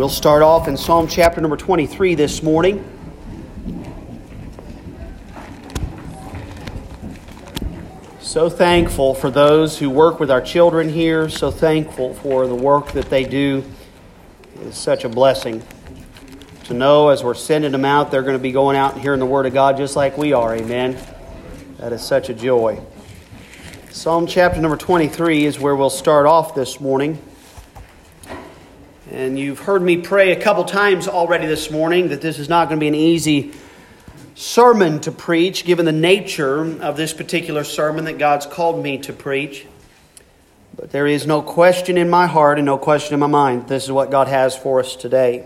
We'll start off in Psalm chapter number 23 this morning. So thankful for those who work with our children here, so thankful for the work that they do. It's such a blessing to know as we're sending them out, they're going to be going out and hearing the Word of God just like we are. Amen. That is such a joy. Psalm chapter number 23 is where we'll start off this morning. And you've heard me pray a couple times already this morning that this is not going to be an easy sermon to preach, given the nature of this particular sermon that God's called me to preach. But there is no question in my heart and no question in my mind. This is what God has for us today.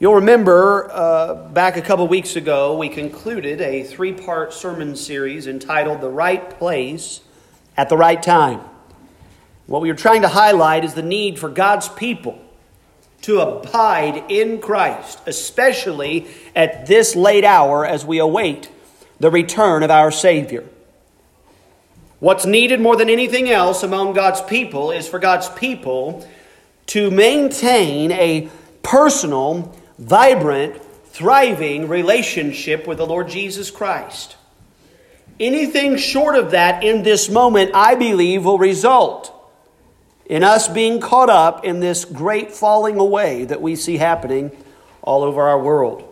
You'll remember uh, back a couple weeks ago, we concluded a three part sermon series entitled The Right Place at the Right Time. What we are trying to highlight is the need for God's people to abide in Christ, especially at this late hour as we await the return of our Savior. What's needed more than anything else among God's people is for God's people to maintain a personal, vibrant, thriving relationship with the Lord Jesus Christ. Anything short of that in this moment, I believe, will result in us being caught up in this great falling away that we see happening all over our world.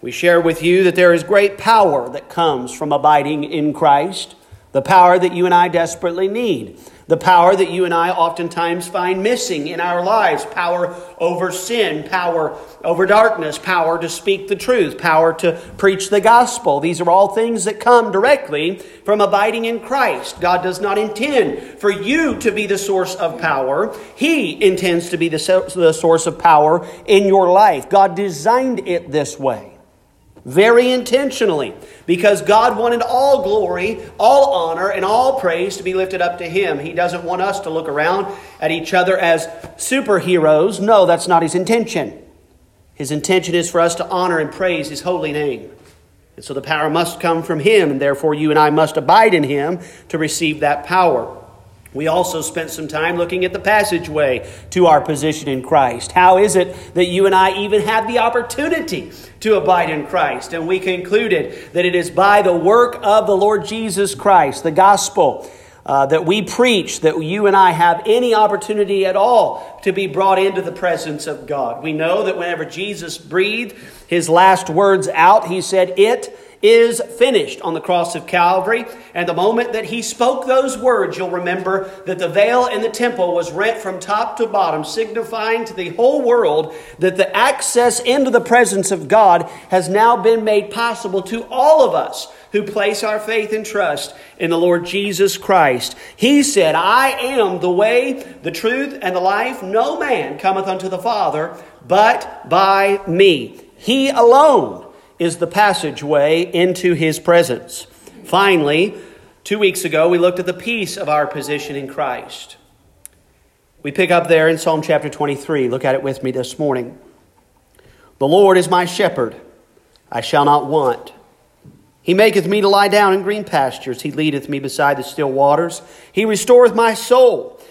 We share with you that there is great power that comes from abiding in Christ, the power that you and I desperately need the power that you and I oftentimes find missing in our lives power over sin, power over darkness, power to speak the truth, power to preach the gospel. These are all things that come directly from abiding in Christ. God does not intend for you to be the source of power, He intends to be the source of power in your life. God designed it this way very intentionally because God wanted all glory, all honor, and all praise to be lifted up to Him. He doesn't want us to look around at each other as superheroes. No, that's not His intention. His intention is for us to honor and praise His holy name. And so the power must come from Him, and therefore you and I must abide in Him to receive that power. We also spent some time looking at the passageway to our position in Christ. How is it that you and I even have the opportunity to abide in Christ? And we concluded that it is by the work of the Lord Jesus Christ, the gospel, uh, that we preach, that you and I have any opportunity at all to be brought into the presence of God. We know that whenever Jesus breathed his last words out, he said, It is finished on the cross of Calvary. And the moment that he spoke those words, you'll remember that the veil in the temple was rent from top to bottom, signifying to the whole world that the access into the presence of God has now been made possible to all of us who place our faith and trust in the Lord Jesus Christ. He said, I am the way, the truth, and the life. No man cometh unto the Father but by me. He alone is the passageway into his presence. Finally, two weeks ago, we looked at the peace of our position in Christ. We pick up there in Psalm chapter 23. Look at it with me this morning. The Lord is my shepherd, I shall not want. He maketh me to lie down in green pastures. He leadeth me beside the still waters. He restoreth my soul.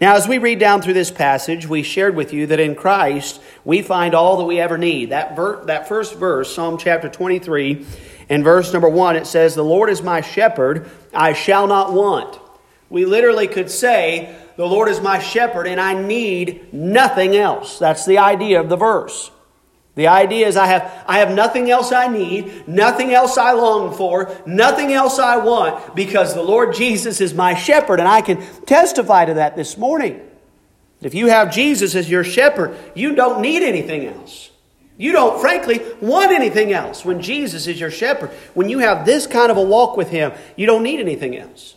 Now, as we read down through this passage, we shared with you that in Christ we find all that we ever need. That, ver- that first verse, Psalm chapter 23, in verse number one, it says, The Lord is my shepherd, I shall not want. We literally could say, The Lord is my shepherd, and I need nothing else. That's the idea of the verse. The idea is I have, I have nothing else I need, nothing else I long for, nothing else I want, because the Lord Jesus is my shepherd, and I can testify to that this morning. If you have Jesus as your shepherd, you don't need anything else. You don't, frankly, want anything else when Jesus is your shepherd. When you have this kind of a walk with Him, you don't need anything else.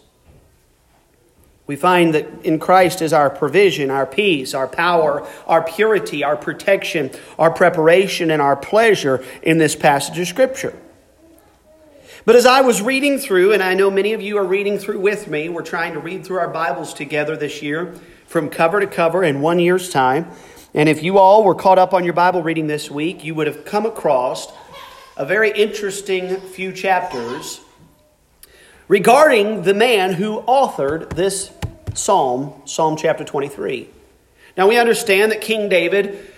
We find that in Christ is our provision, our peace, our power, our purity, our protection, our preparation, and our pleasure in this passage of Scripture. But as I was reading through, and I know many of you are reading through with me, we're trying to read through our Bibles together this year from cover to cover in one year's time. And if you all were caught up on your Bible reading this week, you would have come across a very interesting few chapters regarding the man who authored this psalm, Psalm chapter 23. Now we understand that King David,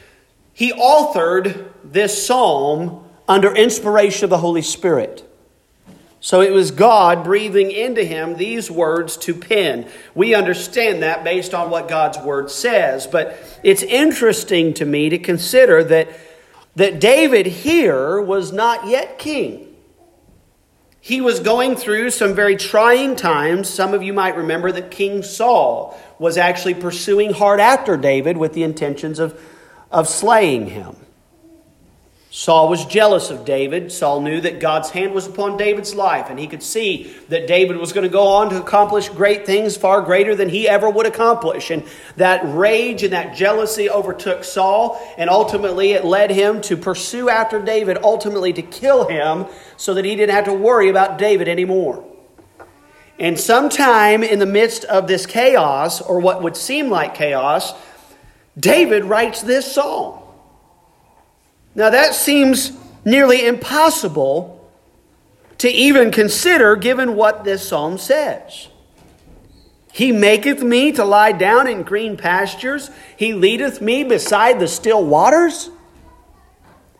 he authored this psalm under inspiration of the Holy Spirit. So it was God breathing into him these words to pen. We understand that based on what God's word says, but it's interesting to me to consider that, that David here was not yet king. He was going through some very trying times. Some of you might remember that King Saul was actually pursuing hard after David with the intentions of, of slaying him. Saul was jealous of David. Saul knew that God's hand was upon David's life, and he could see that David was going to go on to accomplish great things, far greater than he ever would accomplish. And that rage and that jealousy overtook Saul, and ultimately it led him to pursue after David, ultimately to kill him, so that he didn't have to worry about David anymore. And sometime in the midst of this chaos, or what would seem like chaos, David writes this psalm. Now, that seems nearly impossible to even consider given what this psalm says. He maketh me to lie down in green pastures, He leadeth me beside the still waters.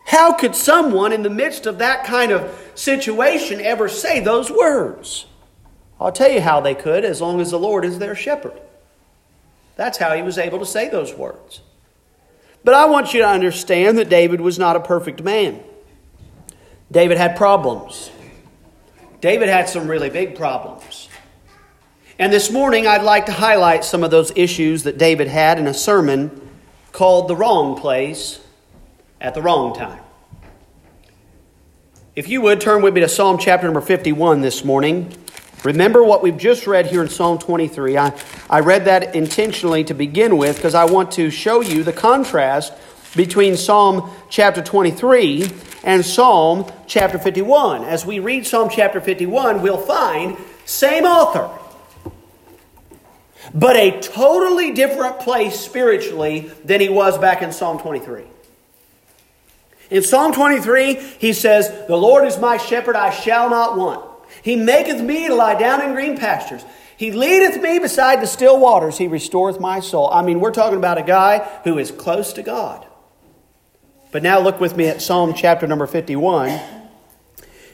How could someone in the midst of that kind of situation ever say those words? I'll tell you how they could, as long as the Lord is their shepherd. That's how he was able to say those words. But I want you to understand that David was not a perfect man. David had problems. David had some really big problems. And this morning, I'd like to highlight some of those issues that David had in a sermon called The Wrong Place at the Wrong Time. If you would, turn with me to Psalm chapter number 51 this morning. Remember what we've just read here in Psalm 23. I, I read that intentionally to begin with because I want to show you the contrast between Psalm chapter 23 and Psalm chapter 51. As we read Psalm chapter 51, we'll find same author, but a totally different place spiritually than he was back in Psalm 23. In Psalm 23, he says, The Lord is my shepherd, I shall not want. He maketh me to lie down in green pastures. He leadeth me beside the still waters. He restoreth my soul. I mean, we're talking about a guy who is close to God. But now look with me at Psalm chapter number 51.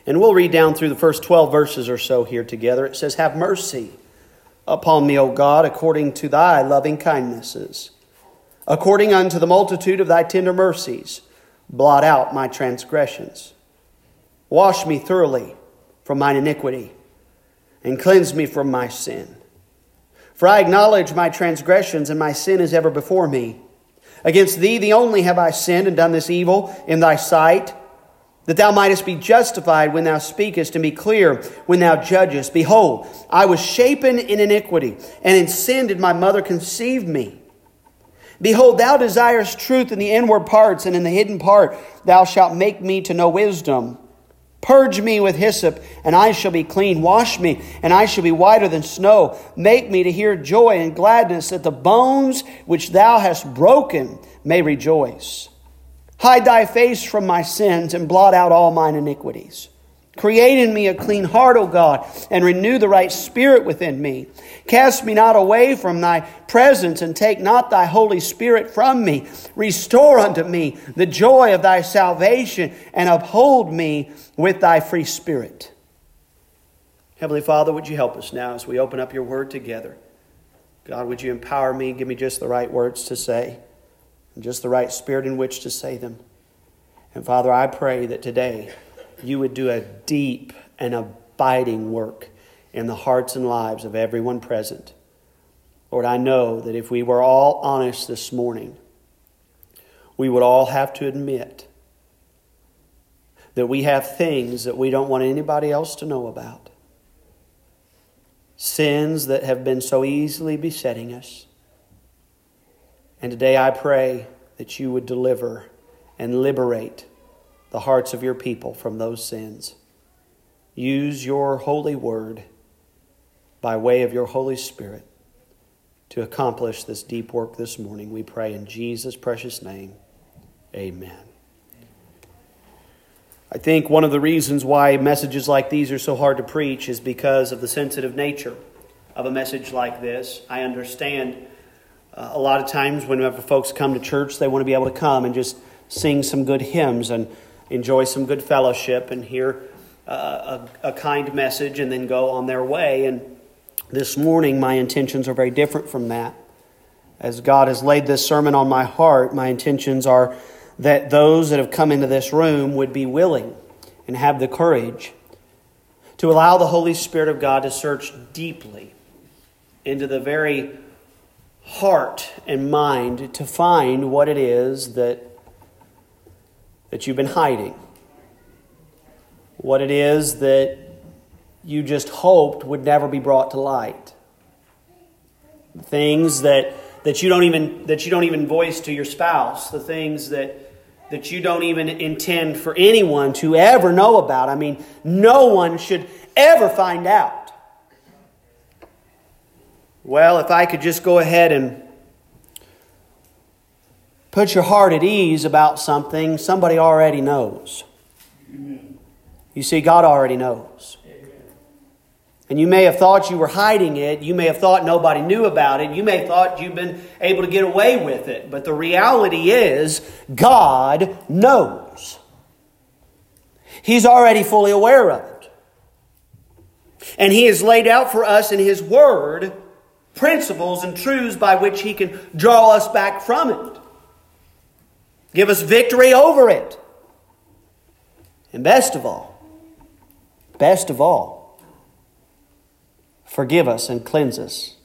And we'll read down through the first 12 verses or so here together. It says, Have mercy upon me, O God, according to thy loving kindnesses. According unto the multitude of thy tender mercies, blot out my transgressions. Wash me thoroughly from mine iniquity and cleanse me from my sin. For I acknowledge my transgressions, and my sin is ever before me. Against thee, the only, have I sinned and done this evil in thy sight, that thou mightest be justified when thou speakest, and be clear when thou judgest. Behold, I was shapen in iniquity, and in sin did my mother conceive me. Behold, thou desirest truth in the inward parts, and in the hidden part thou shalt make me to know wisdom. Purge me with hyssop, and I shall be clean. Wash me, and I shall be whiter than snow. Make me to hear joy and gladness, that the bones which thou hast broken may rejoice. Hide thy face from my sins, and blot out all mine iniquities. Create in me a clean heart, O God, and renew the right spirit within me. Cast me not away from thy presence, and take not thy Holy Spirit from me. Restore unto me the joy of thy salvation, and uphold me with thy free spirit. Heavenly Father, would you help us now as we open up your word together? God, would you empower me, and give me just the right words to say, and just the right spirit in which to say them. And Father, I pray that today, you would do a deep and abiding work in the hearts and lives of everyone present. Lord, I know that if we were all honest this morning, we would all have to admit that we have things that we don't want anybody else to know about. Sins that have been so easily besetting us. And today I pray that you would deliver and liberate the hearts of your people from those sins. use your holy word by way of your Holy Spirit to accomplish this deep work this morning. We pray in Jesus' precious name. Amen. I think one of the reasons why messages like these are so hard to preach is because of the sensitive nature of a message like this. I understand uh, a lot of times whenever folks come to church, they want to be able to come and just sing some good hymns and enjoy some good fellowship and hear uh, a, a kind message and then go on their way. And this morning, my intentions are very different from that. As God has laid this sermon on my heart, my intentions are that those that have come into this room would be willing and have the courage to allow the Holy Spirit of God to search deeply into the very heart and mind to find what it is that, that you've been hiding what it is that you just hoped would never be brought to light. Things that, that you don't even that you don't even voice to your spouse, the things that that you don't even intend for anyone to ever know about. I mean, no one should ever find out. Well, if I could just go ahead and put your heart at ease about something somebody already knows. You see, God already knows. And you may have thought you were hiding it. You may have thought nobody knew about it. You may have thought you've been able to get away with it. But the reality is, God knows. He's already fully aware of it. And He has laid out for us in His Word principles and truths by which He can draw us back from it, give us victory over it. And best of all, Best of all, forgive us and cleanse us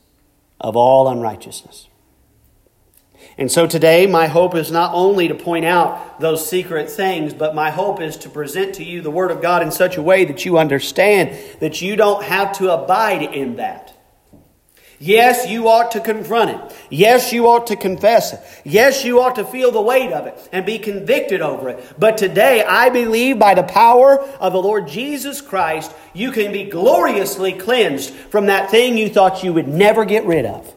of all unrighteousness. And so today, my hope is not only to point out those secret things, but my hope is to present to you the Word of God in such a way that you understand that you don't have to abide in that. Yes, you ought to confront it. Yes, you ought to confess it. Yes, you ought to feel the weight of it and be convicted over it. But today, I believe by the power of the Lord Jesus Christ, you can be gloriously cleansed from that thing you thought you would never get rid of.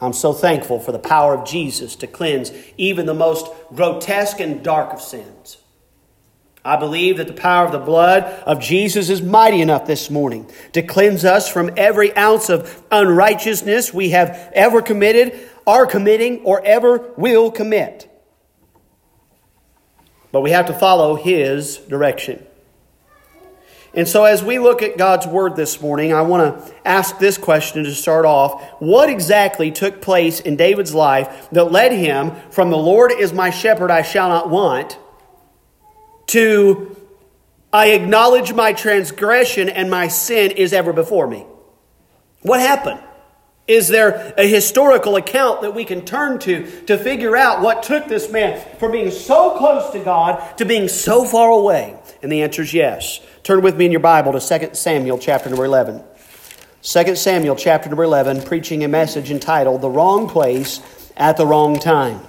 I'm so thankful for the power of Jesus to cleanse even the most grotesque and dark of sins. I believe that the power of the blood of Jesus is mighty enough this morning to cleanse us from every ounce of unrighteousness we have ever committed, are committing, or ever will commit. But we have to follow His direction. And so, as we look at God's Word this morning, I want to ask this question to start off. What exactly took place in David's life that led him from the Lord is my shepherd, I shall not want? To I acknowledge my transgression and my sin is ever before me. What happened? Is there a historical account that we can turn to to figure out what took this man from being so close to God to being so far away? And the answer is yes. Turn with me in your Bible to 2 Samuel chapter number 11. 2 Samuel chapter number 11, preaching a message entitled The Wrong Place at the Wrong Time.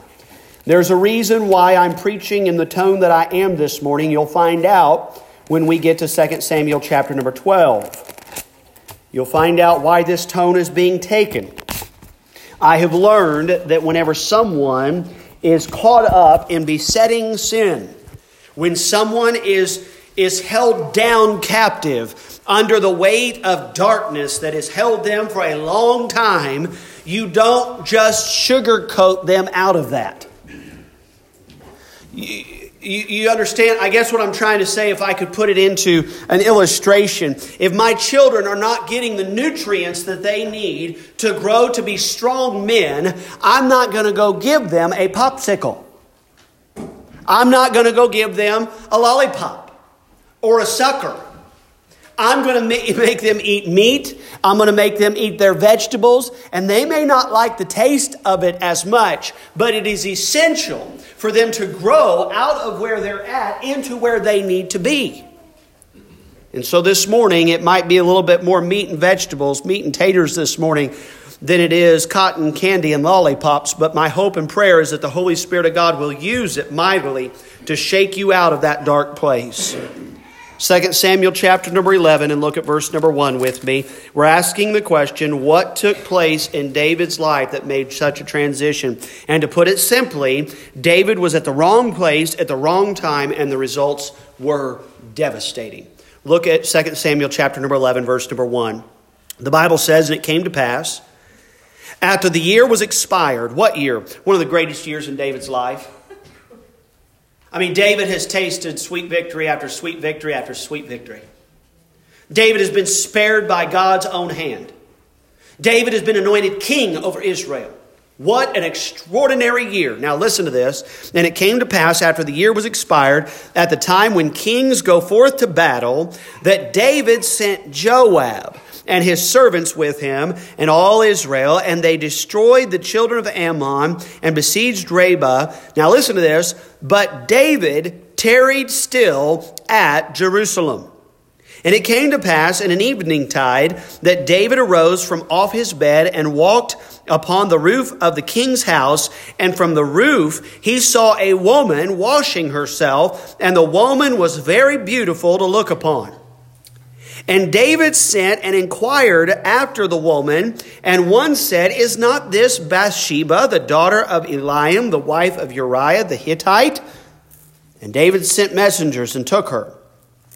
There's a reason why I'm preaching in the tone that I am this morning. You'll find out when we get to 2 Samuel chapter number 12. You'll find out why this tone is being taken. I have learned that whenever someone is caught up in besetting sin, when someone is, is held down captive under the weight of darkness that has held them for a long time, you don't just sugarcoat them out of that. You, you, understand? I guess what I'm trying to say, if I could put it into an illustration, if my children are not getting the nutrients that they need to grow to be strong men, I'm not going to go give them a popsicle. I'm not going to go give them a lollipop or a sucker. I'm going to make them eat meat. I'm going to make them eat their vegetables. And they may not like the taste of it as much, but it is essential for them to grow out of where they're at into where they need to be. And so this morning, it might be a little bit more meat and vegetables, meat and taters this morning, than it is cotton candy and lollipops. But my hope and prayer is that the Holy Spirit of God will use it mightily to shake you out of that dark place. 2 Samuel chapter number 11 and look at verse number 1 with me. We're asking the question what took place in David's life that made such a transition? And to put it simply, David was at the wrong place at the wrong time and the results were devastating. Look at 2 Samuel chapter number 11 verse number 1. The Bible says, And it came to pass, after the year was expired, what year? One of the greatest years in David's life. I mean, David has tasted sweet victory after sweet victory after sweet victory. David has been spared by God's own hand. David has been anointed king over Israel. What an extraordinary year. Now, listen to this. And it came to pass after the year was expired, at the time when kings go forth to battle, that David sent Joab and his servants with him and all Israel, and they destroyed the children of Ammon and besieged Rabbah. Now listen to this. But David tarried still at Jerusalem. And it came to pass in an evening tide that David arose from off his bed and walked upon the roof of the king's house. And from the roof he saw a woman washing herself, and the woman was very beautiful to look upon. And David sent and inquired after the woman, and one said, Is not this Bathsheba, the daughter of Eliam, the wife of Uriah the Hittite? And David sent messengers and took her.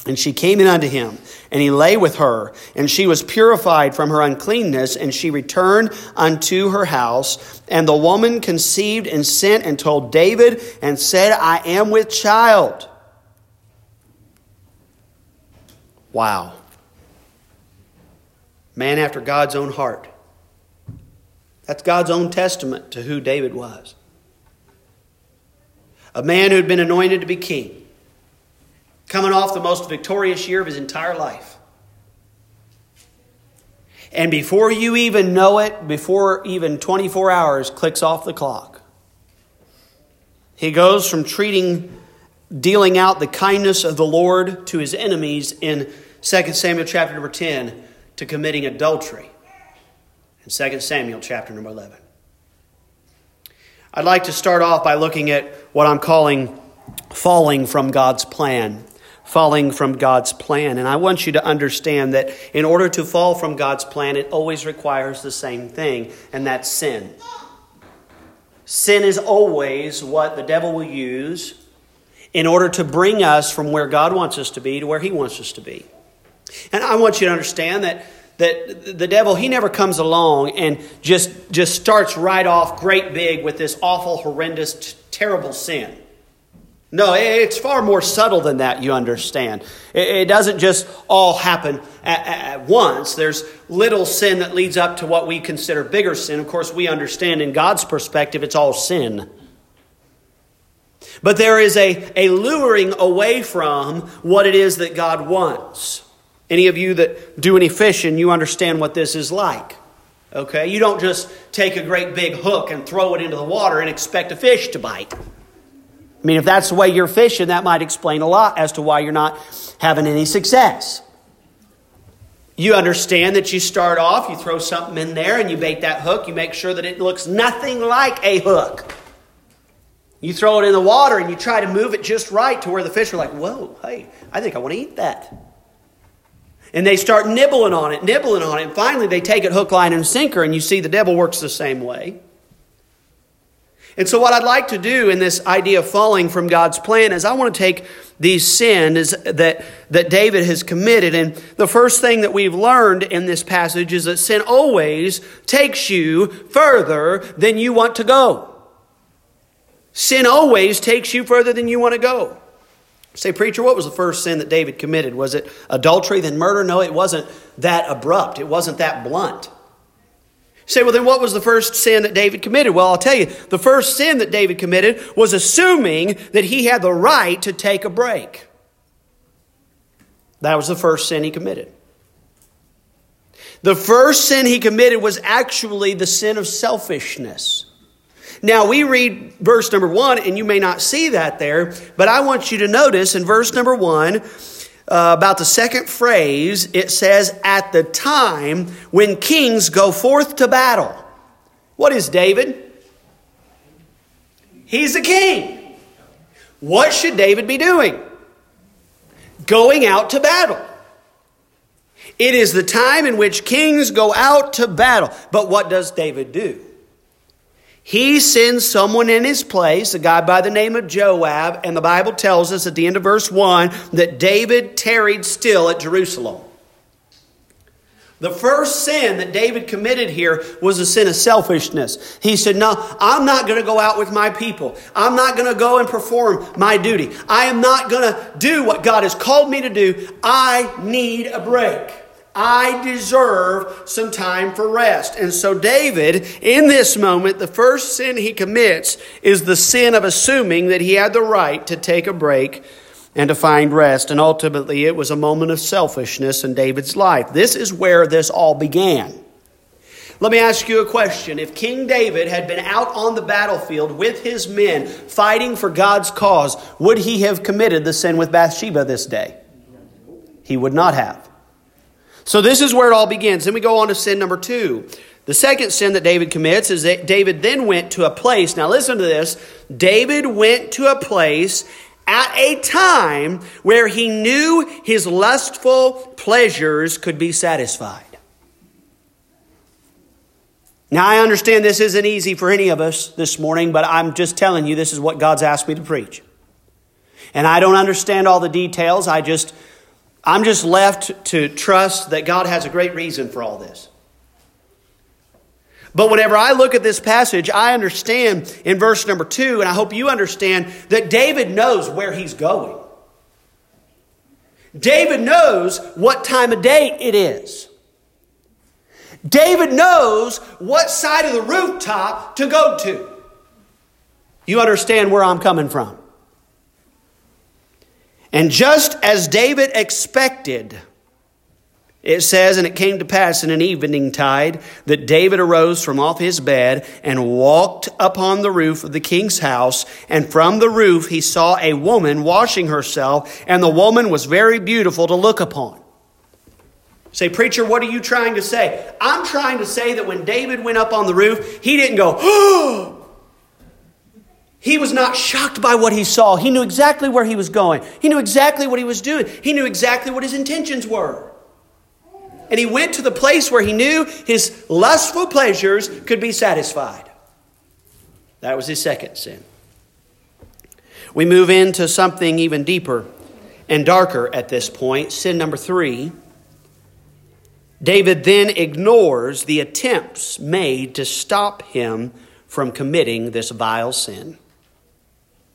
And she came in unto him, and he lay with her, and she was purified from her uncleanness, and she returned unto her house. And the woman conceived and sent and told David, and said, I am with child. Wow man after God's own heart. That's God's own testament to who David was. A man who'd been anointed to be king, coming off the most victorious year of his entire life. And before you even know it, before even 24 hours clicks off the clock, he goes from treating, dealing out the kindness of the Lord to his enemies in 2 Samuel chapter number 10 to committing adultery in 2 Samuel chapter number 11. I'd like to start off by looking at what I'm calling falling from God's plan. Falling from God's plan. And I want you to understand that in order to fall from God's plan, it always requires the same thing, and that's sin. Sin is always what the devil will use in order to bring us from where God wants us to be to where he wants us to be. And I want you to understand that that the devil he never comes along and just just starts right off great big with this awful horrendous terrible sin. No it's far more subtle than that you understand. It, doesn't just all happen at, at once. There's little sin that leads up to what we consider bigger sin. Of course we understand in god's perspective it's all sin. But there is a, a luring away from what it is that god wants any of you that do any fishing, you understand what this is like. Okay? You don't just take a great big hook and throw it into the water and expect a fish to bite. I mean, if that's the way you're fishing, that might explain a lot as to why you're not having any success. You understand that you start off, you throw something in there, and you bait that hook. You make sure that it looks nothing like a hook. You throw it in the water and you try to move it just right to where the fish are like, whoa, hey, I think I want to eat that. And they start nibbling on it, nibbling on it. And finally, they take it hook, line, and sinker. And you see the devil works the same way. And so, what I'd like to do in this idea of falling from God's plan is I want to take these sins that, that David has committed. And the first thing that we've learned in this passage is that sin always takes you further than you want to go. Sin always takes you further than you want to go. Say, preacher, what was the first sin that David committed? Was it adultery, then murder? No, it wasn't that abrupt. It wasn't that blunt. say, well, then what was the first sin that David committed? Well, I'll tell you, the first sin that David committed was assuming that he had the right to take a break. That was the first sin he committed. The first sin he committed was actually the sin of selfishness. Now, we read verse number one, and you may not see that there, but I want you to notice in verse number one, uh, about the second phrase, it says, At the time when kings go forth to battle. What is David? He's a king. What should David be doing? going out to battle. It is the time in which kings go out to battle. But what does David do? He sends someone in his place, a guy by the name of Joab, and the Bible tells us at the end of verse 1 that David tarried still at Jerusalem. The first sin that David committed here was a sin of selfishness. He said, No, I'm not going to go out with my people. I'm not going to go and perform my duty. I am not going to do what God has called me to do. I need a break. I deserve some time for rest. And so, David, in this moment, the first sin he commits is the sin of assuming that he had the right to take a break and to find rest. And ultimately, it was a moment of selfishness in David's life. This is where this all began. Let me ask you a question. If King David had been out on the battlefield with his men fighting for God's cause, would he have committed the sin with Bathsheba this day? He would not have. So this is where it all begins. Then we go on to sin number two. The second sin that David commits is that David then went to a place. Now listen to this. David went to a place at a time where he knew his lustful pleasures could be satisfied. Now, I understand this isn't easy for any of us this morning, but I'm just telling you this is what God's asked me to preach. And I don't understand all the details. I just, I'm just left to trust that God has a great reason for all this. But whenever I look at this passage, I understand in verse number two, and I hope you understand that David knows where he's going. David knows what time of day it is. David knows what side of the rooftop to go to. You understand where I'm coming from. And just as David expected, it says, And it came to pass in an evening tide that David arose from off his bed and walked upon the roof of the king's house. And from the roof he saw a woman washing herself, and the woman was very beautiful to look upon. Say, preacher, what are you trying to say? I'm trying to say that when David went up on the roof, he didn't go, oh! He was not shocked by what he saw. He knew exactly where he was going. He knew exactly what he was doing. He knew exactly what his intentions were and he went to the place where he knew his lustful pleasures could be satisfied. That was his second sin. We move into something even deeper and darker at this point. Sin number three. David then ignores the attempts made to stop him from committing this vile sin.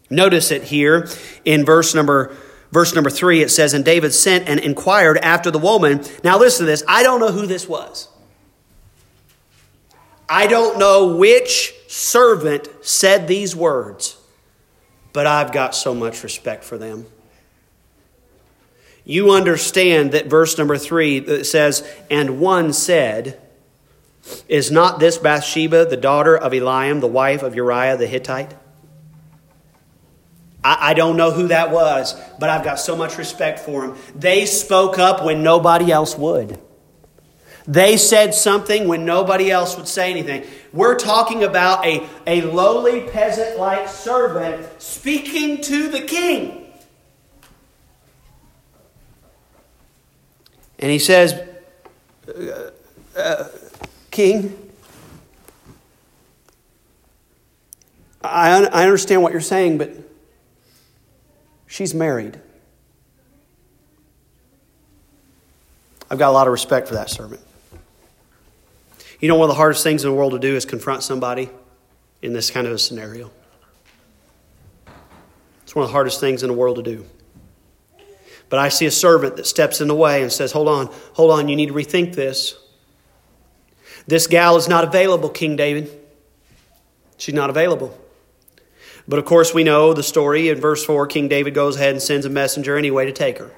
Notice it here in verse number verse number three, it says, And David sent and inquired after the woman. Now, listen to this. I don't know who this was. I don't know which servant said these words, but I've got so much respect for them. You understand that verse number three uh, says, And one said, Is not this Bathsheba the daughter of Eliam, the wife of Uriah the Hittite? I, I don't know who that was, but I've got so much respect for them. They spoke up when nobody else would. They said something when nobody else would say anything. We're talking about a, a lowly peasant like servant speaking to the king. And he says, uh, uh, King, I, I understand what you're saying, but She's married. I've got a lot of respect for that servant. You know, one of the hardest things in the world to do is confront somebody in this kind of a scenario. It's one of the hardest things in the world to do. But I see a servant that steps in the way and says, Hold on, hold on, you need to rethink this. This gal is not available, King David. She's not available. But of course, we know the story in verse 4 King David goes ahead and sends a messenger anyway to take her.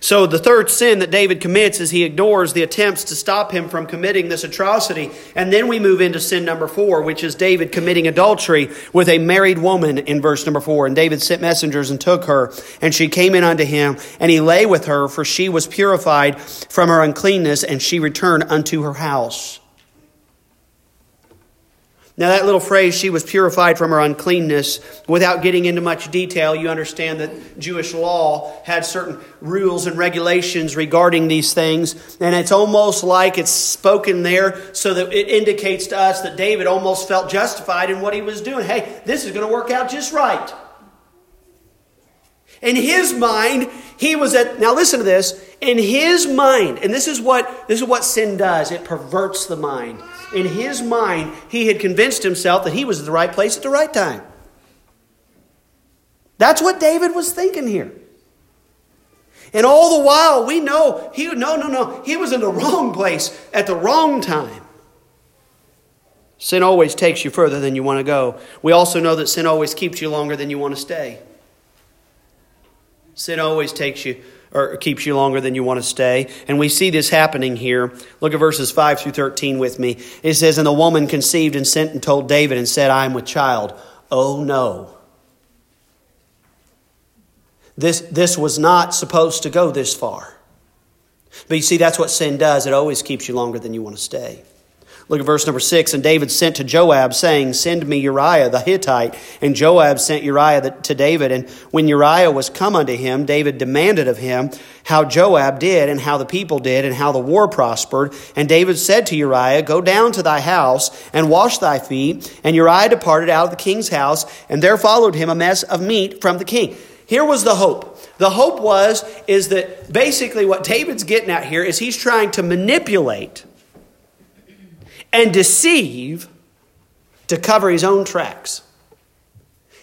So, the third sin that David commits is he ignores the attempts to stop him from committing this atrocity. And then we move into sin number four, which is David committing adultery with a married woman in verse number four. And David sent messengers and took her, and she came in unto him, and he lay with her, for she was purified from her uncleanness, and she returned unto her house. Now, that little phrase, she was purified from her uncleanness, without getting into much detail, you understand that Jewish law had certain rules and regulations regarding these things. And it's almost like it's spoken there so that it indicates to us that David almost felt justified in what he was doing. Hey, this is going to work out just right. In his mind, he was at now listen to this. In his mind, and this is what this is what sin does, it perverts the mind. In his mind, he had convinced himself that he was at the right place at the right time. That's what David was thinking here. And all the while, we know he no no no, he was in the wrong place at the wrong time. Sin always takes you further than you want to go. We also know that sin always keeps you longer than you want to stay. Sin always takes you or keeps you longer than you want to stay. And we see this happening here. Look at verses 5 through 13 with me. It says, And the woman conceived and sent and told David and said, I am with child. Oh no. This, this was not supposed to go this far. But you see, that's what sin does. It always keeps you longer than you want to stay. Look at verse number six. And David sent to Joab, saying, Send me Uriah the Hittite. And Joab sent Uriah to David. And when Uriah was come unto him, David demanded of him how Joab did, and how the people did, and how the war prospered. And David said to Uriah, Go down to thy house and wash thy feet. And Uriah departed out of the king's house, and there followed him a mess of meat from the king. Here was the hope. The hope was, is that basically what David's getting at here is he's trying to manipulate and deceive to cover his own tracks.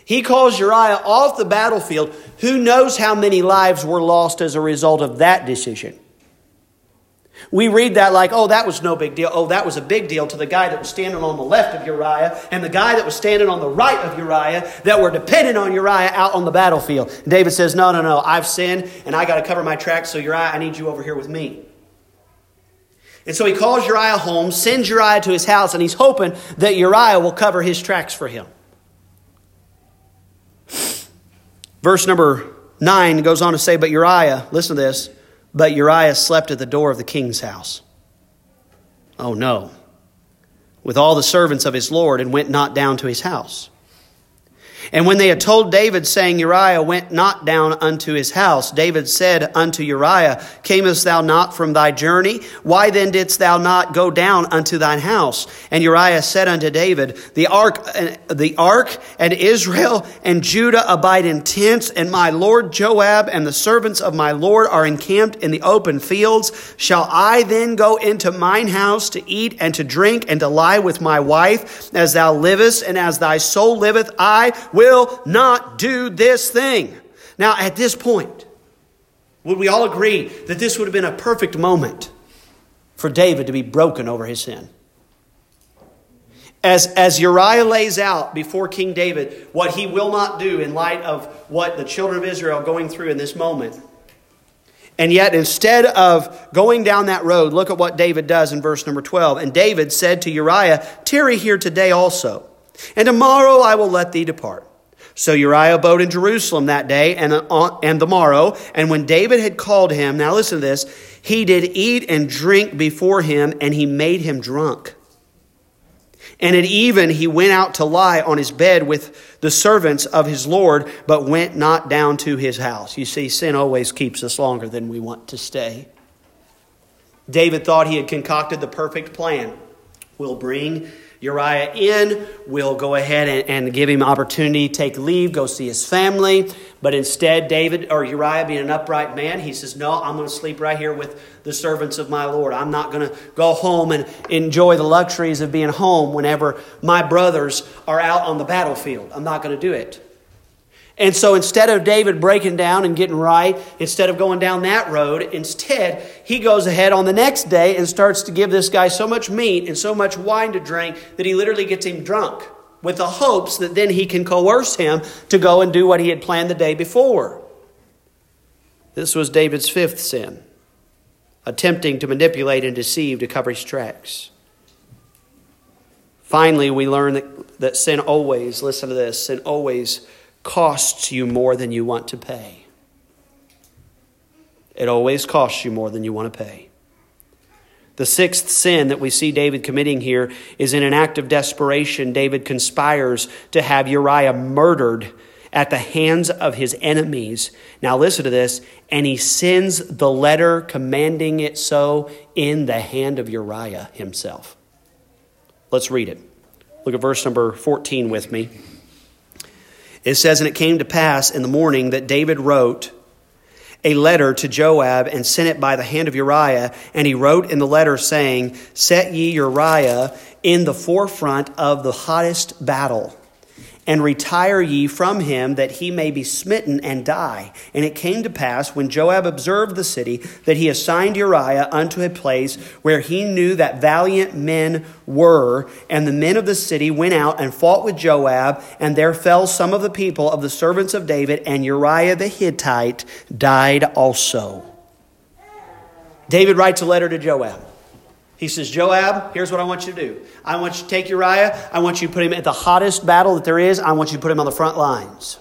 He calls Uriah off the battlefield. Who knows how many lives were lost as a result of that decision? We read that like, oh, that was no big deal. Oh, that was a big deal to the guy that was standing on the left of Uriah and the guy that was standing on the right of Uriah that were dependent on Uriah out on the battlefield. David says, no, no, no, I've sinned and I got to cover my tracks, so Uriah, I need you over here with me. And so he calls Uriah home, sends Uriah to his house, and he's hoping that Uriah will cover his tracks for him. Verse number 9 goes on to say, But Uriah, listen to this, but Uriah slept at the door of the king's house. Oh no. With all the servants of his Lord, and went not down to his house. And when they had told David, saying, Uriah went not down unto his house, David said unto Uriah, Camest thou not from thy journey? Why then didst thou not go down unto thine house? And Uriah said unto David, The ark, uh, the ark and Israel and Judah abide in tents, and my lord Joab and the servants of my lord are encamped in the open fields. Shall I then go into mine house to eat and to drink and to lie with my wife, as thou livest and as thy soul liveth? I will not do this thing. Now, at this point, would we all agree that this would have been a perfect moment for David to be broken over his sin? As, as Uriah lays out before King David what he will not do in light of what the children of Israel are going through in this moment. And yet, instead of going down that road, look at what David does in verse number 12. And David said to Uriah, Tarry here today also, and tomorrow I will let thee depart. So Uriah abode in Jerusalem that day and, uh, and the morrow. And when David had called him, now listen to this, he did eat and drink before him, and he made him drunk. And at even he went out to lie on his bed with the servants of his Lord, but went not down to his house. You see, sin always keeps us longer than we want to stay. David thought he had concocted the perfect plan. We'll bring Uriah in. We'll go ahead and, and give him opportunity take leave, go see his family. But instead, David or Uriah, being an upright man, he says, No, I'm going to sleep right here with the servants of my Lord. I'm not going to go home and enjoy the luxuries of being home whenever my brothers are out on the battlefield. I'm not going to do it. And so instead of David breaking down and getting right, instead of going down that road, instead he goes ahead on the next day and starts to give this guy so much meat and so much wine to drink that he literally gets him drunk with the hopes that then he can coerce him to go and do what he had planned the day before. This was David's fifth sin, attempting to manipulate and deceive to cover his tracks. Finally, we learn that, that sin always, listen to this, sin always costs you more than you want to pay. It always costs you more than you want to pay. The sixth sin that we see David committing here is in an act of desperation. David conspires to have Uriah murdered at the hands of his enemies. Now, listen to this. And he sends the letter commanding it so in the hand of Uriah himself. Let's read it. Look at verse number 14 with me. It says, And it came to pass in the morning that David wrote a letter to Joab and sent it by the hand of Uriah. And he wrote in the letter, saying, Set ye Uriah in the forefront of the hottest battle and retire ye from him that he may be smitten and die. And it came to pass, when Joab observed the city, that he assigned Uriah unto a place where he knew that valiant men were. And the men of the city went out and fought with Joab, and there fell some of the people of the servants of David, and Uriah the Hittite died also. David writes a letter to Joab. He says, Joab, here's what I want you to do. I want you to take Uriah. I want you to put him at the hottest battle that there is. I want you to put him on the front lines.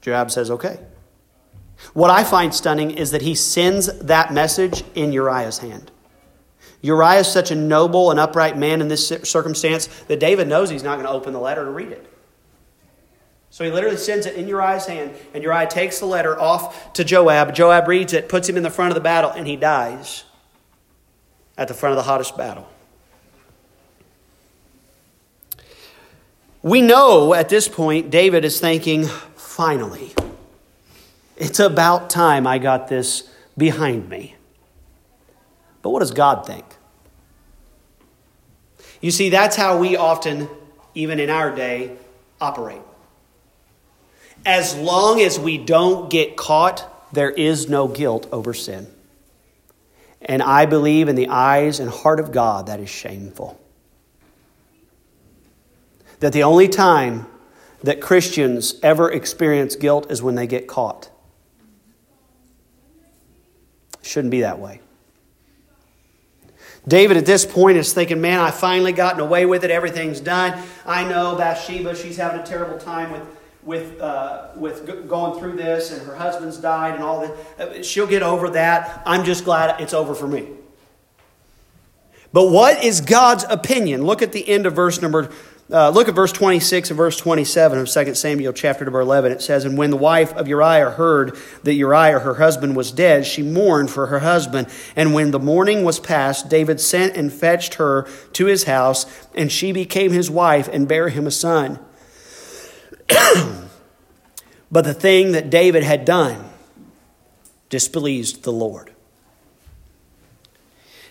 Joab says, okay. What I find stunning is that he sends that message in Uriah's hand. Uriah is such a noble and upright man in this circumstance that David knows he's not going to open the letter to read it. So he literally sends it in Uriah's hand, and Uriah takes the letter off to Joab. Joab reads it, puts him in the front of the battle, and he dies at the front of the hottest battle. We know at this point David is thinking, finally, it's about time I got this behind me. But what does God think? You see, that's how we often, even in our day, operate. As long as we don't get caught, there is no guilt over sin. And I believe in the eyes and heart of God that is shameful. That the only time that Christians ever experience guilt is when they get caught. Shouldn't be that way. David at this point is thinking, man, I finally gotten away with it. Everything's done. I know Bathsheba, she's having a terrible time with with, uh, with going through this and her husband's died and all that. Uh, she'll get over that. I'm just glad it's over for me. But what is God's opinion? Look at the end of verse number, uh, look at verse 26 and verse 27 of 2 Samuel chapter number 11. It says, And when the wife of Uriah heard that Uriah, her husband, was dead, she mourned for her husband. And when the mourning was past, David sent and fetched her to his house, and she became his wife and bare him a son. but the thing that David had done displeased the Lord.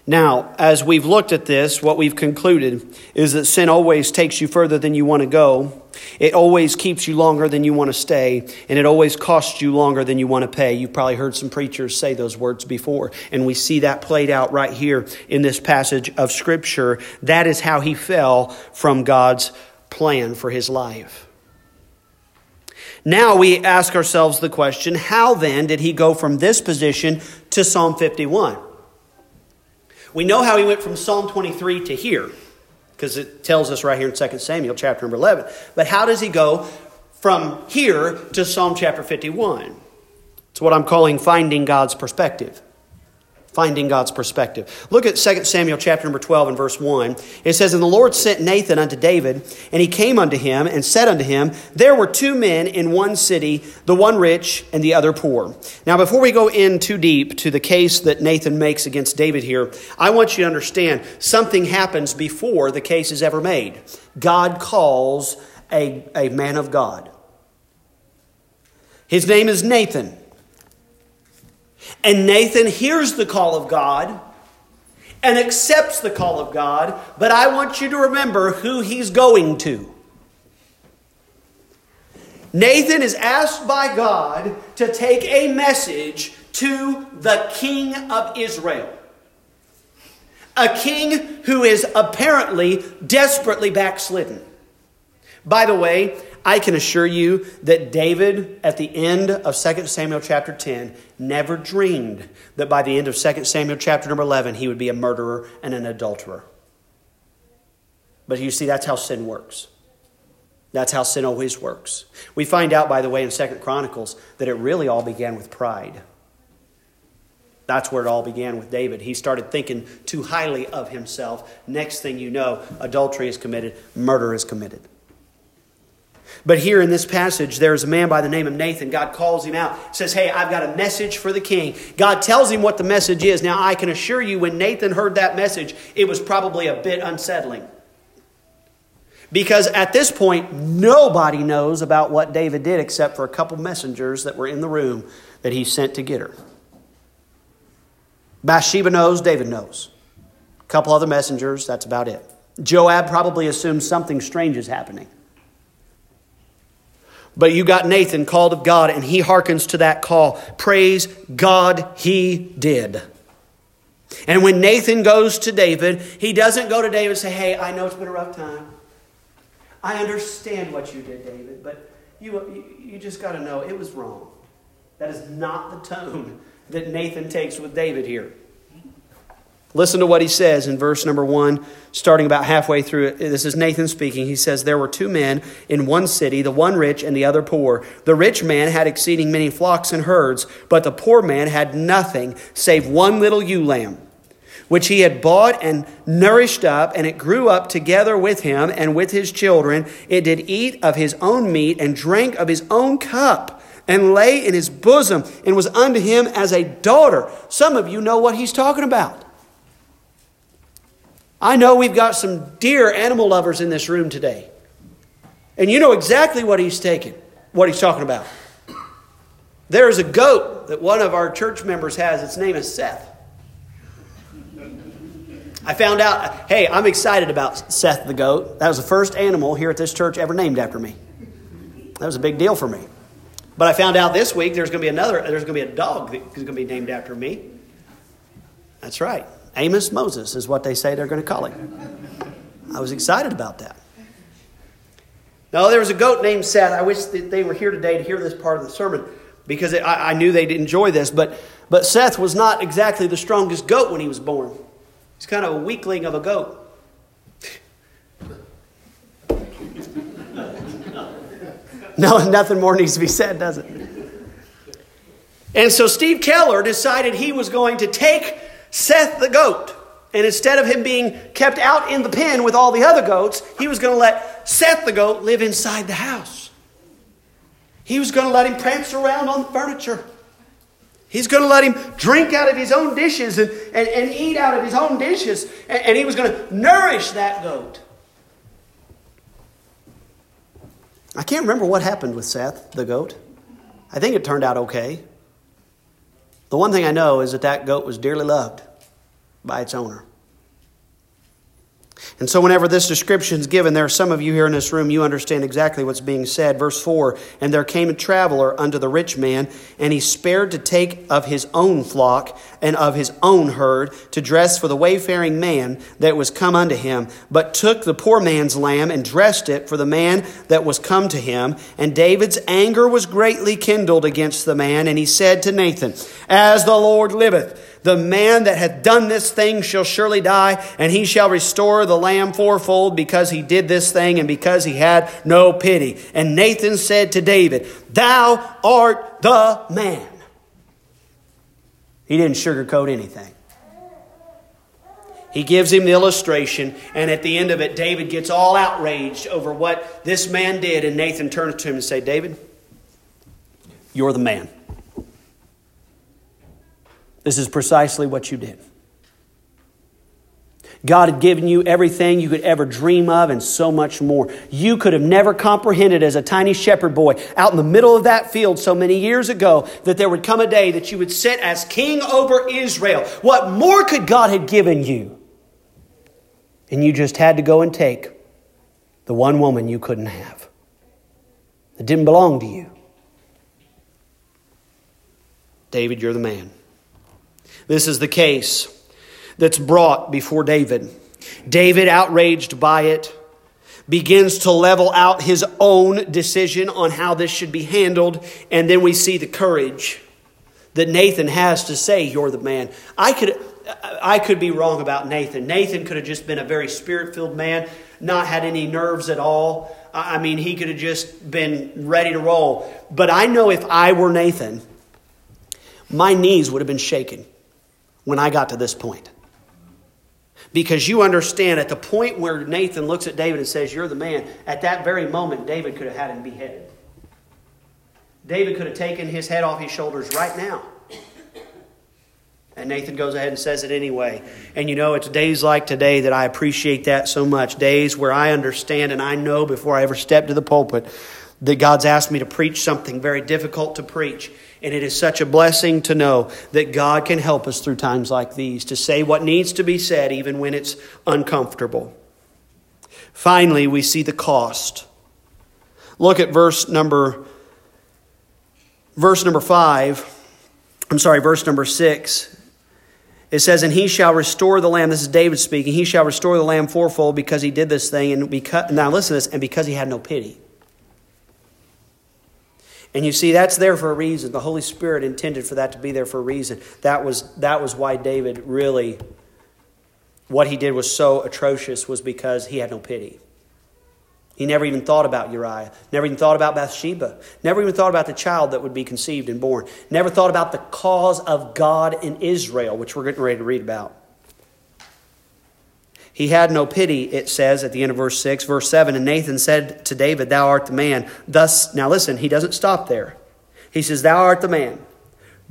Now, as we've looked at this, what we've concluded is that sin always takes you further than you want to go. It always keeps you longer than you want to stay, and it always costs you longer than you want to pay. You've probably heard some preachers say those words before, and we see that played out right here in this passage of Scripture. That is how he fell from God's plan for his life. Now we ask ourselves the question how then did he go from this position to Psalm 51? We know how he went from Psalm 23 to here, because it tells us right here in 2 Samuel chapter number 11. But how does he go from here to Psalm chapter 51? It's what I'm calling finding God's perspective finding God's perspective. Look at 2 Samuel chapter number 12 and verse 1. It says, And the Lord sent Nathan unto David, and he came unto him and said unto him, There were two men in one city, the one rich and the other poor. Now, before we go in too deep to the case that Nathan makes against David here, I want you to understand something happens before the case is ever made. God calls a, a man of God. His name is Nathan. And Nathan hears the call of God and accepts the call of God, but I want you to remember who he's going to. Nathan is asked by God to take a message to the king of Israel. A king who is apparently desperately backslidden. By the way, I can assure you that David, at the end of 2 Samuel chapter 10, never dreamed that by the end of 2 Samuel chapter number 11, he would be a murderer and an adulterer. But you see, that's how sin works. That's how sin always works. We find out, by the way, in 2 Chronicles that it really all began with pride. That's where it all began with David. He started thinking too highly of himself. Next thing you know, adultery is committed, murder is committed. But here in this passage, there's a man by the name of Nathan. God calls him out, says, Hey, I've got a message for the king. God tells him what the message is. Now, I can assure you, when Nathan heard that message, it was probably a bit unsettling. Because at this point, nobody knows about what David did except for a couple messengers that were in the room that he sent to get her. Bathsheba knows, David knows. A couple other messengers, that's about it. Joab probably assumes something strange is happening. But you got Nathan called of God, and he hearkens to that call. Praise God, he did. And when Nathan goes to David, he doesn't go to David and say, Hey, I know it's been a rough time. I understand what you did, David, but you, you, just got to know it was wrong. That is not the tone that Nathan takes with David here. Listen to what he says in verse number one, starting about halfway through. This is Nathan speaking. He says, There were two men in one city, the one rich and the other poor. The rich man had exceeding many flocks and herds, but the poor man had nothing save one little ewe lamb, which he had bought and nourished up, and it grew up together with him and with his children. It did eat of his own meat and drank of his own cup and lay in his bosom and was unto him as a daughter. Some of you know what he's talking about. I know we've got some dear animal lovers in this room today. And you know exactly what he's taking, what he's talking about. There is a goat that one of our church members has. Its name is Seth. I found out, hey, I'm excited about Seth the goat. That was the first animal here at this church ever named after me. That was a big deal for me. But I found out this week there's going to be another, there's going to be a dog that's going to be named after me. That's right. Amos Moses is what they say they're going to call him. I was excited about that. No, there was a goat named Seth. I wish that they were here today to hear this part of the sermon because it, I, I knew they'd enjoy this. But, but Seth was not exactly the strongest goat when he was born. He's kind of a weakling of a goat. no, nothing more needs to be said, does it? And so Steve Keller decided he was going to take Seth the goat. And instead of him being kept out in the pen with all the other goats, he was going to let Seth the goat live inside the house. He was going to let him prance around on the furniture. He's going to let him drink out of his own dishes and, and, and eat out of his own dishes. And, and he was going to nourish that goat. I can't remember what happened with Seth, the goat. I think it turned out okay. The one thing I know is that that goat was dearly loved by its owner. And so, whenever this description is given, there are some of you here in this room, you understand exactly what's being said. Verse 4 And there came a traveler unto the rich man, and he spared to take of his own flock and of his own herd to dress for the wayfaring man that was come unto him, but took the poor man's lamb and dressed it for the man that was come to him. And David's anger was greatly kindled against the man, and he said to Nathan, As the Lord liveth, the man that hath done this thing shall surely die, and he shall restore the lamb fourfold because he did this thing and because he had no pity. And Nathan said to David, Thou art the man. He didn't sugarcoat anything. He gives him the illustration, and at the end of it, David gets all outraged over what this man did. And Nathan turns to him and say, David, you're the man. This is precisely what you did. God had given you everything you could ever dream of and so much more. You could have never comprehended as a tiny shepherd boy out in the middle of that field so many years ago that there would come a day that you would sit as king over Israel. What more could God have given you? And you just had to go and take the one woman you couldn't have. It didn't belong to you. David, you're the man. This is the case that's brought before David. David, outraged by it, begins to level out his own decision on how this should be handled, and then we see the courage that Nathan has to say, You're the man. I could, I could be wrong about Nathan. Nathan could have just been a very spirit filled man, not had any nerves at all. I mean, he could have just been ready to roll. But I know if I were Nathan, my knees would have been shaken. When I got to this point. Because you understand at the point where Nathan looks at David and says, You're the man, at that very moment, David could have had him beheaded. David could have taken his head off his shoulders right now. And Nathan goes ahead and says it anyway. And you know, it's days like today that I appreciate that so much. Days where I understand and I know before I ever step to the pulpit that God's asked me to preach something very difficult to preach. And it is such a blessing to know that God can help us through times like these to say what needs to be said, even when it's uncomfortable. Finally, we see the cost. Look at verse number verse number 5. I'm sorry, verse number 6. It says, And he shall restore the lamb. This is David speaking. He shall restore the lamb fourfold because he did this thing. And because, now listen to this, and because he had no pity. And you see, that's there for a reason. The Holy Spirit intended for that to be there for a reason. That was, that was why David really, what he did was so atrocious, was because he had no pity. He never even thought about Uriah, never even thought about Bathsheba, never even thought about the child that would be conceived and born, never thought about the cause of God in Israel, which we're getting ready to read about. He had no pity, it says at the end of verse 6. Verse 7 And Nathan said to David, Thou art the man. Thus, now listen, he doesn't stop there. He says, Thou art the man.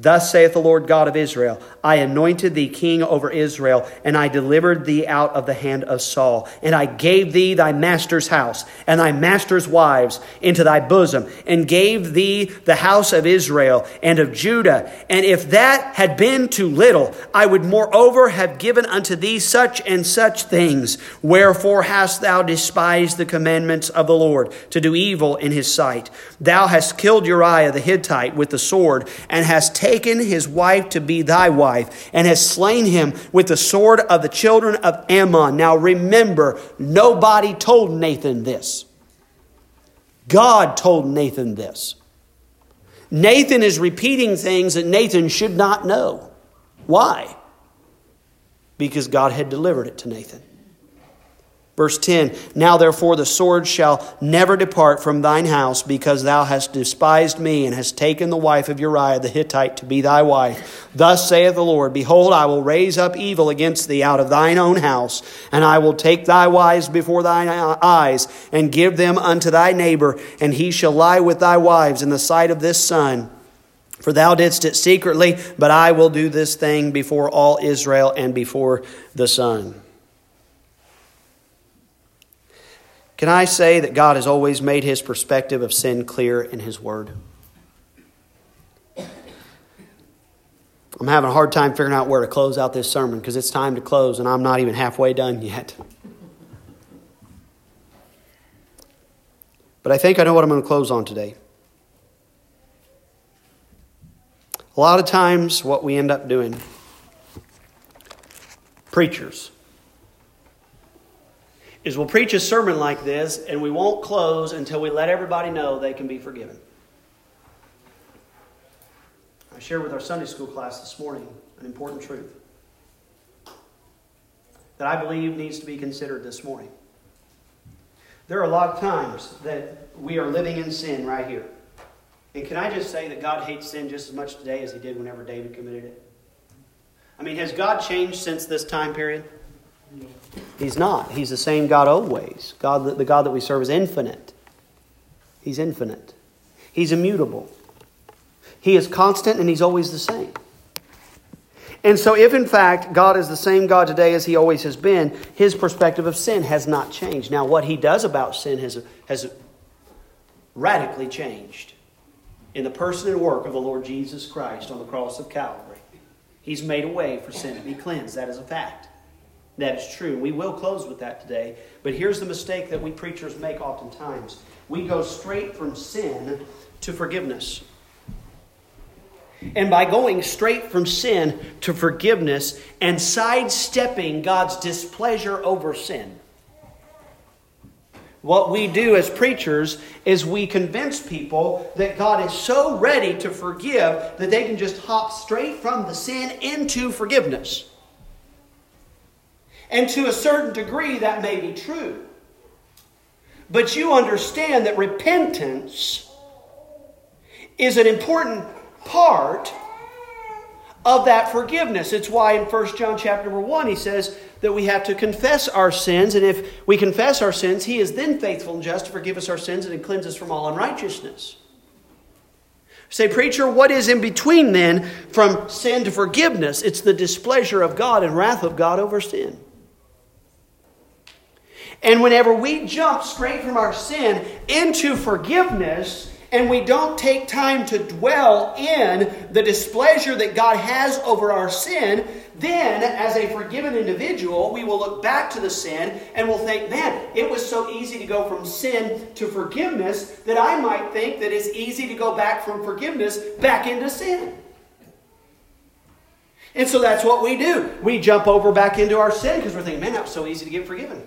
Thus saith the Lord God of Israel I anointed thee king over Israel, and I delivered thee out of the hand of Saul. And I gave thee thy master's house, and thy master's wives into thy bosom, and gave thee the house of Israel and of Judah. And if that had been too little, I would moreover have given unto thee such and such things. Wherefore hast thou despised the commandments of the Lord, to do evil in his sight? Thou hast killed Uriah the Hittite with the sword, and hast taken taken his wife to be thy wife, and has slain him with the sword of the children of Ammon. Now remember, nobody told Nathan this. God told Nathan this. Nathan is repeating things that Nathan should not know. Why? Because God had delivered it to Nathan. Verse 10 Now therefore the sword shall never depart from thine house, because thou hast despised me, and hast taken the wife of Uriah the Hittite to be thy wife. Thus saith the Lord Behold, I will raise up evil against thee out of thine own house, and I will take thy wives before thine eyes, and give them unto thy neighbor, and he shall lie with thy wives in the sight of this sun. For thou didst it secretly, but I will do this thing before all Israel and before the sun. Can I say that God has always made his perspective of sin clear in his word? I'm having a hard time figuring out where to close out this sermon because it's time to close and I'm not even halfway done yet. But I think I know what I'm going to close on today. A lot of times, what we end up doing, preachers, is we'll preach a sermon like this and we won't close until we let everybody know they can be forgiven. I shared with our Sunday school class this morning an important truth that I believe needs to be considered this morning. There are a lot of times that we are living in sin right here. And can I just say that God hates sin just as much today as he did whenever David committed it? I mean, has God changed since this time period? He's not. He's the same God always. God, the God that we serve is infinite. He's infinite. He's immutable. He is constant and he's always the same. And so, if in fact God is the same God today as he always has been, his perspective of sin has not changed. Now, what he does about sin has, has radically changed in the person and work of the Lord Jesus Christ on the cross of Calvary. He's made a way for sin to be cleansed. That is a fact. That is true. We will close with that today. But here's the mistake that we preachers make oftentimes we go straight from sin to forgiveness. And by going straight from sin to forgiveness and sidestepping God's displeasure over sin, what we do as preachers is we convince people that God is so ready to forgive that they can just hop straight from the sin into forgiveness. And to a certain degree, that may be true. But you understand that repentance is an important part of that forgiveness. It's why in 1 John chapter number 1 he says that we have to confess our sins, and if we confess our sins, he is then faithful and just to forgive us our sins and to cleanse us from all unrighteousness. Say, preacher, what is in between then from sin to forgiveness? It's the displeasure of God and wrath of God over sin. And whenever we jump straight from our sin into forgiveness, and we don't take time to dwell in the displeasure that God has over our sin, then, as a forgiven individual, we will look back to the sin and we'll think, man, it was so easy to go from sin to forgiveness that I might think that it's easy to go back from forgiveness back into sin. And so that's what we do. We jump over back into our sin because we're thinking, man, that was so easy to get forgiven.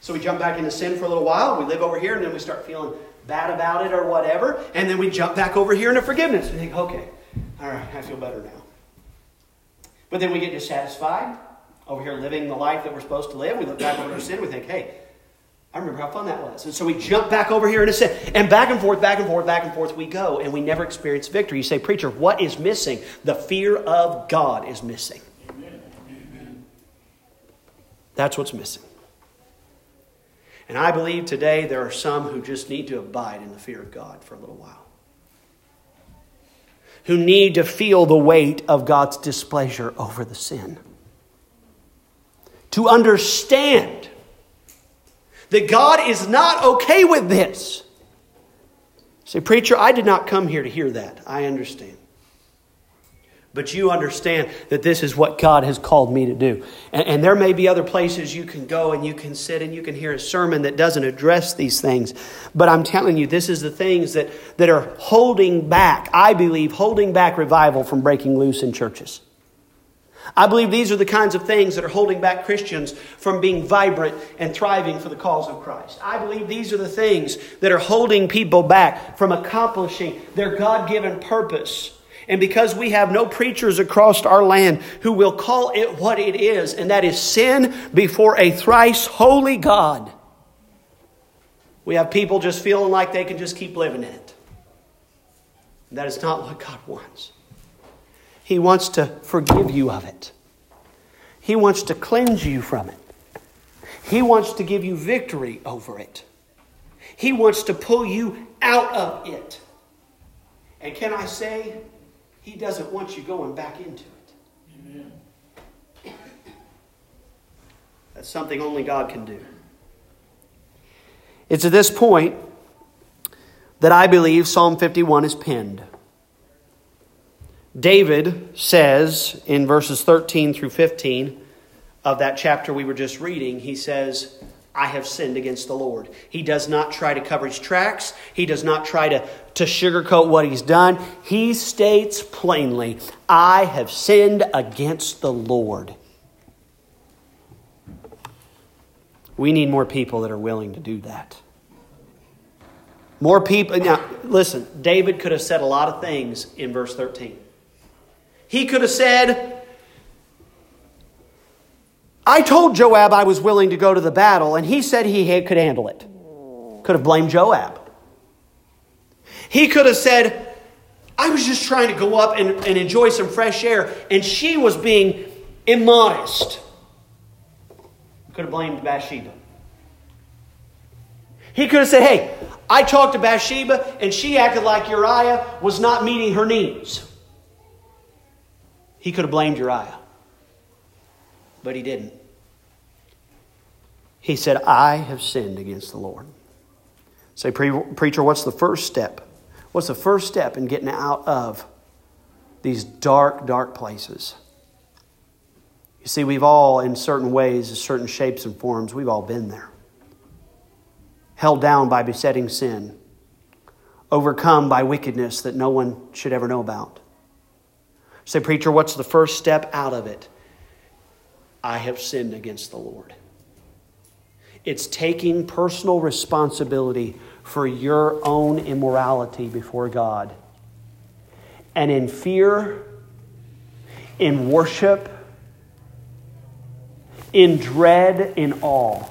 So we jump back into sin for a little while, we live over here, and then we start feeling bad about it or whatever, and then we jump back over here into forgiveness. We think, okay, all right, I feel better now. But then we get dissatisfied over here living the life that we're supposed to live. We look back over our sin, we think, hey, I remember how fun that was. And so we jump back over here into sin. And back and forth, back and forth, back and forth we go, and we never experience victory. You say, Preacher, what is missing? The fear of God is missing. That's what's missing. And I believe today there are some who just need to abide in the fear of God for a little while. Who need to feel the weight of God's displeasure over the sin. To understand that God is not okay with this. Say, preacher, I did not come here to hear that. I understand. But you understand that this is what God has called me to do. And, and, there may be other places you can go and you can sit and you can hear a sermon that doesn't address these things. But I'm telling you, this is the things that, that are holding back, I believe, holding back revival from breaking loose in churches. I believe these are the kinds of things that are holding back Christians from being vibrant and thriving for the cause of Christ. I believe these are the things that are holding people back from accomplishing their God given purpose and because we have no preachers across our land who will call it what it is, and that is sin before a thrice holy God, we have people just feeling like they can just keep living in it. That is not what God wants. He wants to forgive you of it, He wants to cleanse you from it, He wants to give you victory over it, He wants to pull you out of it. And can I say, he doesn't want you going back into it. Amen. That's something only God can do. It's at this point that I believe Psalm 51 is penned. David says in verses 13 through 15 of that chapter we were just reading, he says, I have sinned against the Lord. He does not try to cover his tracks. He does not try to, to sugarcoat what he's done. He states plainly, I have sinned against the Lord. We need more people that are willing to do that. More people. Now, listen, David could have said a lot of things in verse 13. He could have said, I told Joab I was willing to go to the battle, and he said he could handle it. Could have blamed Joab. He could have said, I was just trying to go up and, and enjoy some fresh air, and she was being immodest. Could have blamed Bathsheba. He could have said, Hey, I talked to Bathsheba, and she acted like Uriah was not meeting her needs. He could have blamed Uriah, but he didn't. He said, I have sinned against the Lord. Say, preacher, what's the first step? What's the first step in getting out of these dark, dark places? You see, we've all, in certain ways, in certain shapes and forms, we've all been there. Held down by besetting sin, overcome by wickedness that no one should ever know about. Say, preacher, what's the first step out of it? I have sinned against the Lord. It's taking personal responsibility for your own immorality before God. And in fear, in worship, in dread, in awe,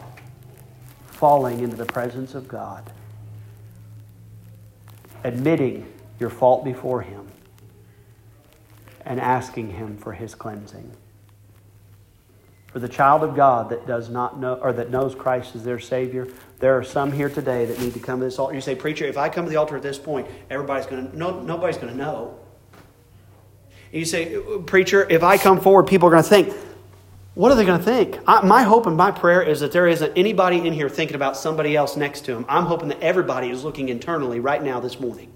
falling into the presence of God, admitting your fault before Him, and asking Him for His cleansing. For the child of God that does not know or that knows Christ as their Savior, there are some here today that need to come to this altar. You say, Preacher, if I come to the altar at this point, everybody's to no, nobody's to know. And you say, Preacher, if I come forward, people are to think, what are they going to think? I, my hope and my prayer is that there isn't anybody in here thinking about somebody else next to them. I'm hoping that everybody is looking internally right now this morning.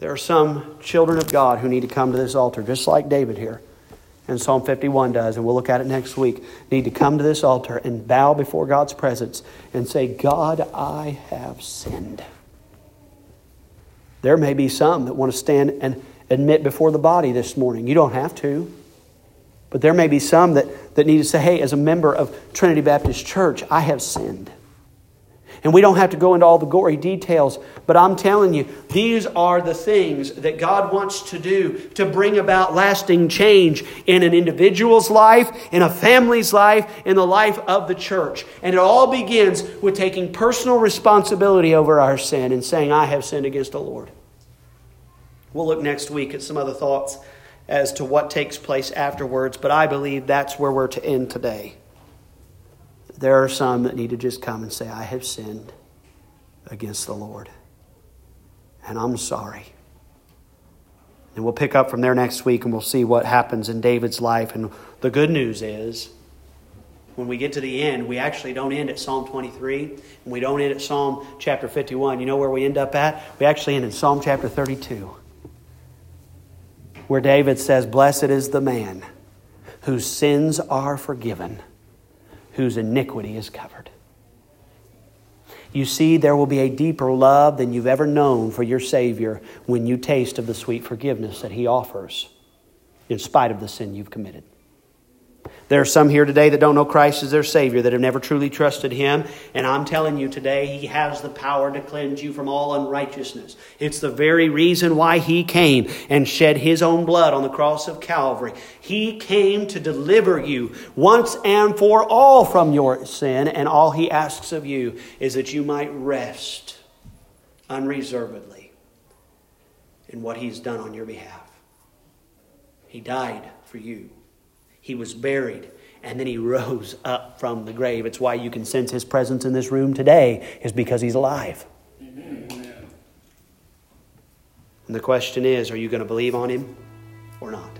There are some children of God who need to come to this altar, just like David here. And Psalm 51 does, and we'll look at it next week. Need to come to this altar and bow before God's presence and say, God, I have sinned. There may be some that want to stand and admit before the body this morning. You don't have to. But there may be some that, that need to say, hey, as a member of Trinity Baptist Church, I have sinned. And we don't have to go into all the gory details, but I'm telling you, these are the things that God wants to do to bring about lasting change in an individual's life, in a family's life, in the life of the church. And it all begins with taking personal responsibility over our sin and saying, I have sinned against the Lord. We'll look next week at some other thoughts as to what takes place afterwards, but I believe that's where we're to end today there are some that need to just come and say, I have sinned against the Lord. And I'm sorry. And we'll pick up from there next week and we'll see what happens in David's life. And the good news is, when we get to the end, we actually don't end at Psalm 23 and we don't end at Psalm chapter 51. You know where we end up at? We actually end in Psalm chapter 32, where David says, Blessed is the man whose sins are forgiven whose iniquity is covered. You see, there will be a deeper love than you've ever known for your Savior when you taste of the sweet forgiveness that He offers in spite of the sin you've committed. There are some here today that don't know Christ as their Savior, that have never truly trusted Him. And I'm telling you today, He has the power to cleanse you from all unrighteousness. It's the very reason why He came and shed His own blood on the cross of Calvary. He came to deliver you once and for all from your sin, and all He asks of you is that you might rest unreservedly in what He's done on your behalf. He died for you. He was buried and then he rose up from the grave. It's why you can sense his presence in this room today, is because he's alive. Amen. And the question is are you going to believe on him or not?